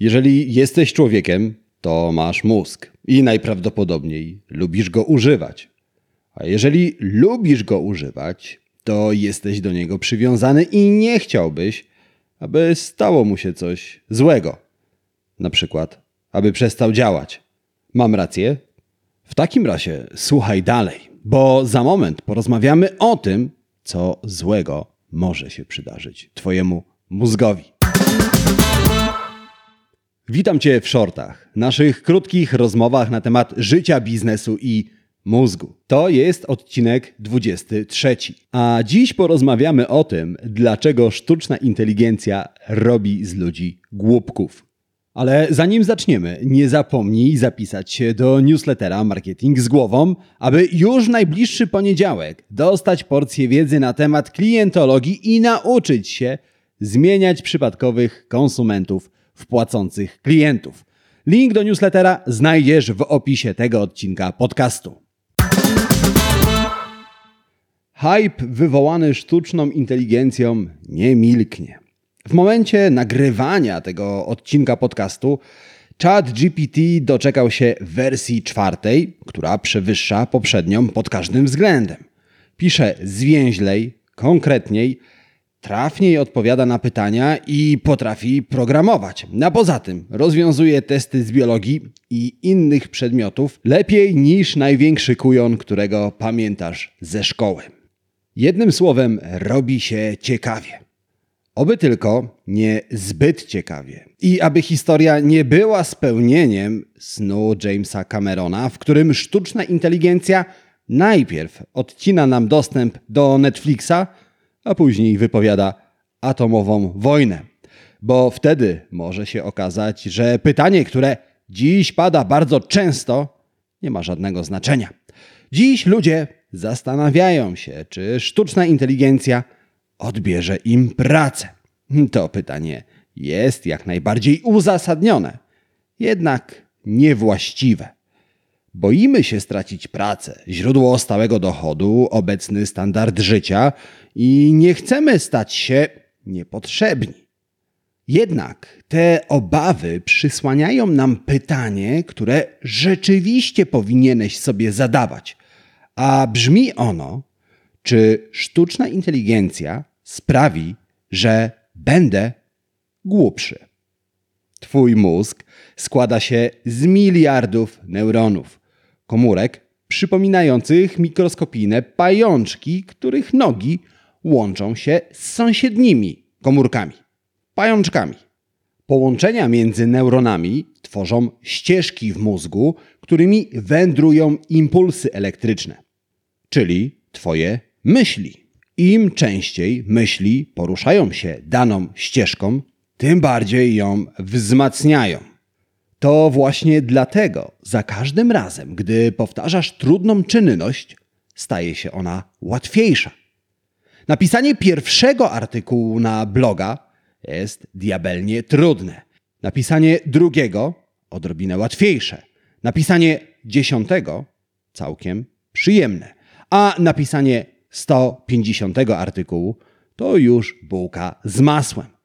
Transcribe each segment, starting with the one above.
Jeżeli jesteś człowiekiem, to masz mózg i najprawdopodobniej lubisz go używać. A jeżeli lubisz go używać, to jesteś do niego przywiązany i nie chciałbyś, aby stało mu się coś złego. Na przykład, aby przestał działać. Mam rację? W takim razie słuchaj dalej, bo za moment porozmawiamy o tym, co złego może się przydarzyć Twojemu mózgowi. Witam Cię w shortach, naszych krótkich rozmowach na temat życia, biznesu i mózgu. To jest odcinek 23. A dziś porozmawiamy o tym, dlaczego sztuczna inteligencja robi z ludzi głupków. Ale zanim zaczniemy, nie zapomnij zapisać się do newslettera Marketing z głową, aby już w najbliższy poniedziałek dostać porcję wiedzy na temat klientologii i nauczyć się zmieniać przypadkowych konsumentów w płacących klientów. Link do newslettera znajdziesz w opisie tego odcinka podcastu. Hype wywołany sztuczną inteligencją nie milknie. W momencie nagrywania tego odcinka podcastu Chat GPT doczekał się wersji czwartej, która przewyższa poprzednią pod każdym względem. Pisze zwięźlej, konkretniej, trafniej odpowiada na pytania i potrafi programować. A poza tym rozwiązuje testy z biologii i innych przedmiotów lepiej niż największy kujon, którego pamiętasz ze szkoły. Jednym słowem, robi się ciekawie. Oby tylko nie zbyt ciekawie. I aby historia nie była spełnieniem snu Jamesa Camerona, w którym sztuczna inteligencja najpierw odcina nam dostęp do Netflixa, a później wypowiada atomową wojnę. Bo wtedy może się okazać, że pytanie, które dziś pada bardzo często, nie ma żadnego znaczenia. Dziś ludzie zastanawiają się, czy sztuczna inteligencja odbierze im pracę. To pytanie jest jak najbardziej uzasadnione, jednak niewłaściwe. Boimy się stracić pracę, źródło stałego dochodu, obecny standard życia i nie chcemy stać się niepotrzebni. Jednak te obawy przysłaniają nam pytanie, które rzeczywiście powinieneś sobie zadawać. A brzmi ono: czy sztuczna inteligencja sprawi, że będę głupszy? Twój mózg składa się z miliardów neuronów, komórek przypominających mikroskopijne pajączki, których nogi łączą się z sąsiednimi komórkami pajączkami. Połączenia między neuronami tworzą ścieżki w mózgu, którymi wędrują impulsy elektryczne, czyli Twoje myśli. Im częściej myśli poruszają się daną ścieżką, tym bardziej ją wzmacniają. To właśnie dlatego za każdym razem, gdy powtarzasz trudną czynność, staje się ona łatwiejsza. Napisanie pierwszego artykułu na bloga jest diabelnie trudne. Napisanie drugiego odrobinę łatwiejsze. Napisanie dziesiątego całkiem przyjemne. A napisanie 150 artykułu to już bułka z masłem.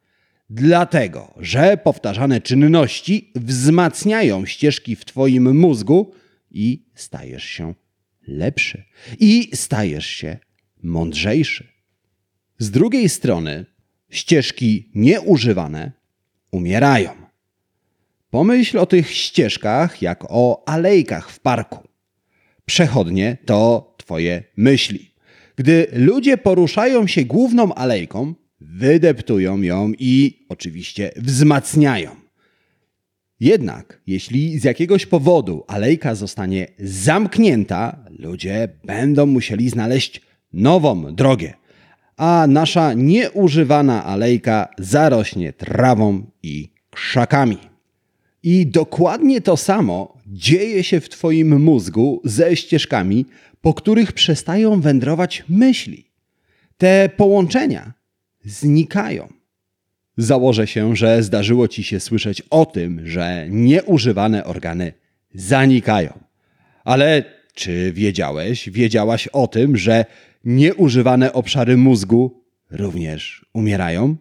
Dlatego, że powtarzane czynności wzmacniają ścieżki w Twoim mózgu i stajesz się lepszy. I stajesz się mądrzejszy. Z drugiej strony, ścieżki nieużywane umierają. Pomyśl o tych ścieżkach jak o alejkach w parku. Przechodnie to Twoje myśli. Gdy ludzie poruszają się główną alejką, wydeptują ją i oczywiście wzmacniają. Jednak jeśli z jakiegoś powodu alejka zostanie zamknięta, ludzie będą musieli znaleźć nową drogę, a nasza nieużywana alejka zarośnie trawą i krzakami. I dokładnie to samo dzieje się w Twoim mózgu ze ścieżkami, po których przestają wędrować myśli. Te połączenia znikają. Założę się, że zdarzyło Ci się słyszeć o tym, że nieużywane organy zanikają. Ale czy wiedziałeś, wiedziałaś o tym, że nieużywane obszary mózgu również umierają?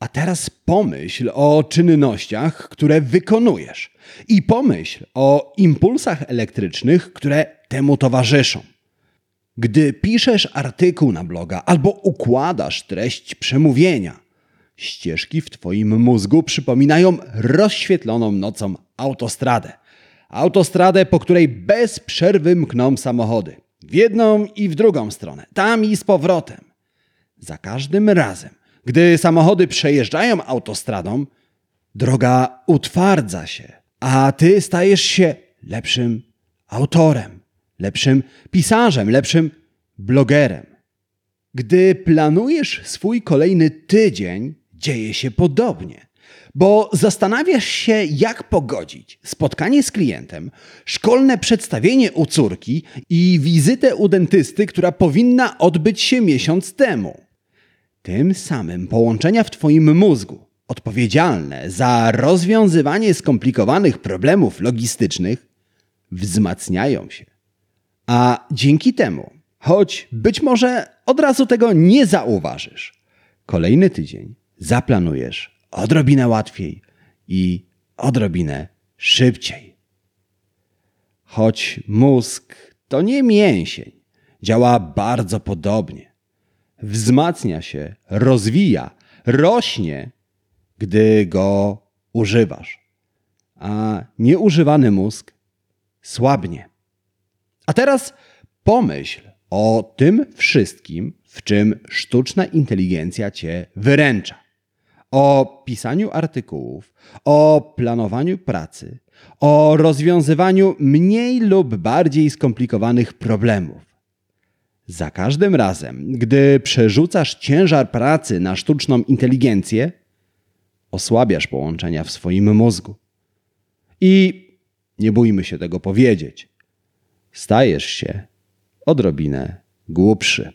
A teraz pomyśl o czynnościach, które wykonujesz, i pomyśl o impulsach elektrycznych, które temu towarzyszą. Gdy piszesz artykuł na bloga albo układasz treść przemówienia, ścieżki w Twoim mózgu przypominają rozświetloną nocą autostradę. Autostradę, po której bez przerwy mkną samochody. W jedną i w drugą stronę, tam i z powrotem. Za każdym razem, gdy samochody przejeżdżają autostradą, droga utwardza się, a ty stajesz się lepszym autorem, lepszym pisarzem, lepszym blogerem. Gdy planujesz swój kolejny tydzień, dzieje się podobnie, bo zastanawiasz się, jak pogodzić spotkanie z klientem, szkolne przedstawienie u córki i wizytę u dentysty, która powinna odbyć się miesiąc temu. Tym samym połączenia w Twoim mózgu, odpowiedzialne za rozwiązywanie skomplikowanych problemów logistycznych, wzmacniają się. A dzięki temu, choć być może od razu tego nie zauważysz, kolejny tydzień zaplanujesz odrobinę łatwiej i odrobinę szybciej. Choć mózg to nie mięsień, działa bardzo podobnie. Wzmacnia się, rozwija, rośnie, gdy go używasz. A nieużywany mózg słabnie. A teraz pomyśl o tym wszystkim, w czym sztuczna inteligencja cię wyręcza. O pisaniu artykułów, o planowaniu pracy, o rozwiązywaniu mniej lub bardziej skomplikowanych problemów. Za każdym razem, gdy przerzucasz ciężar pracy na sztuczną inteligencję, osłabiasz połączenia w swoim mózgu. I nie bójmy się tego powiedzieć. Stajesz się odrobinę głupszy.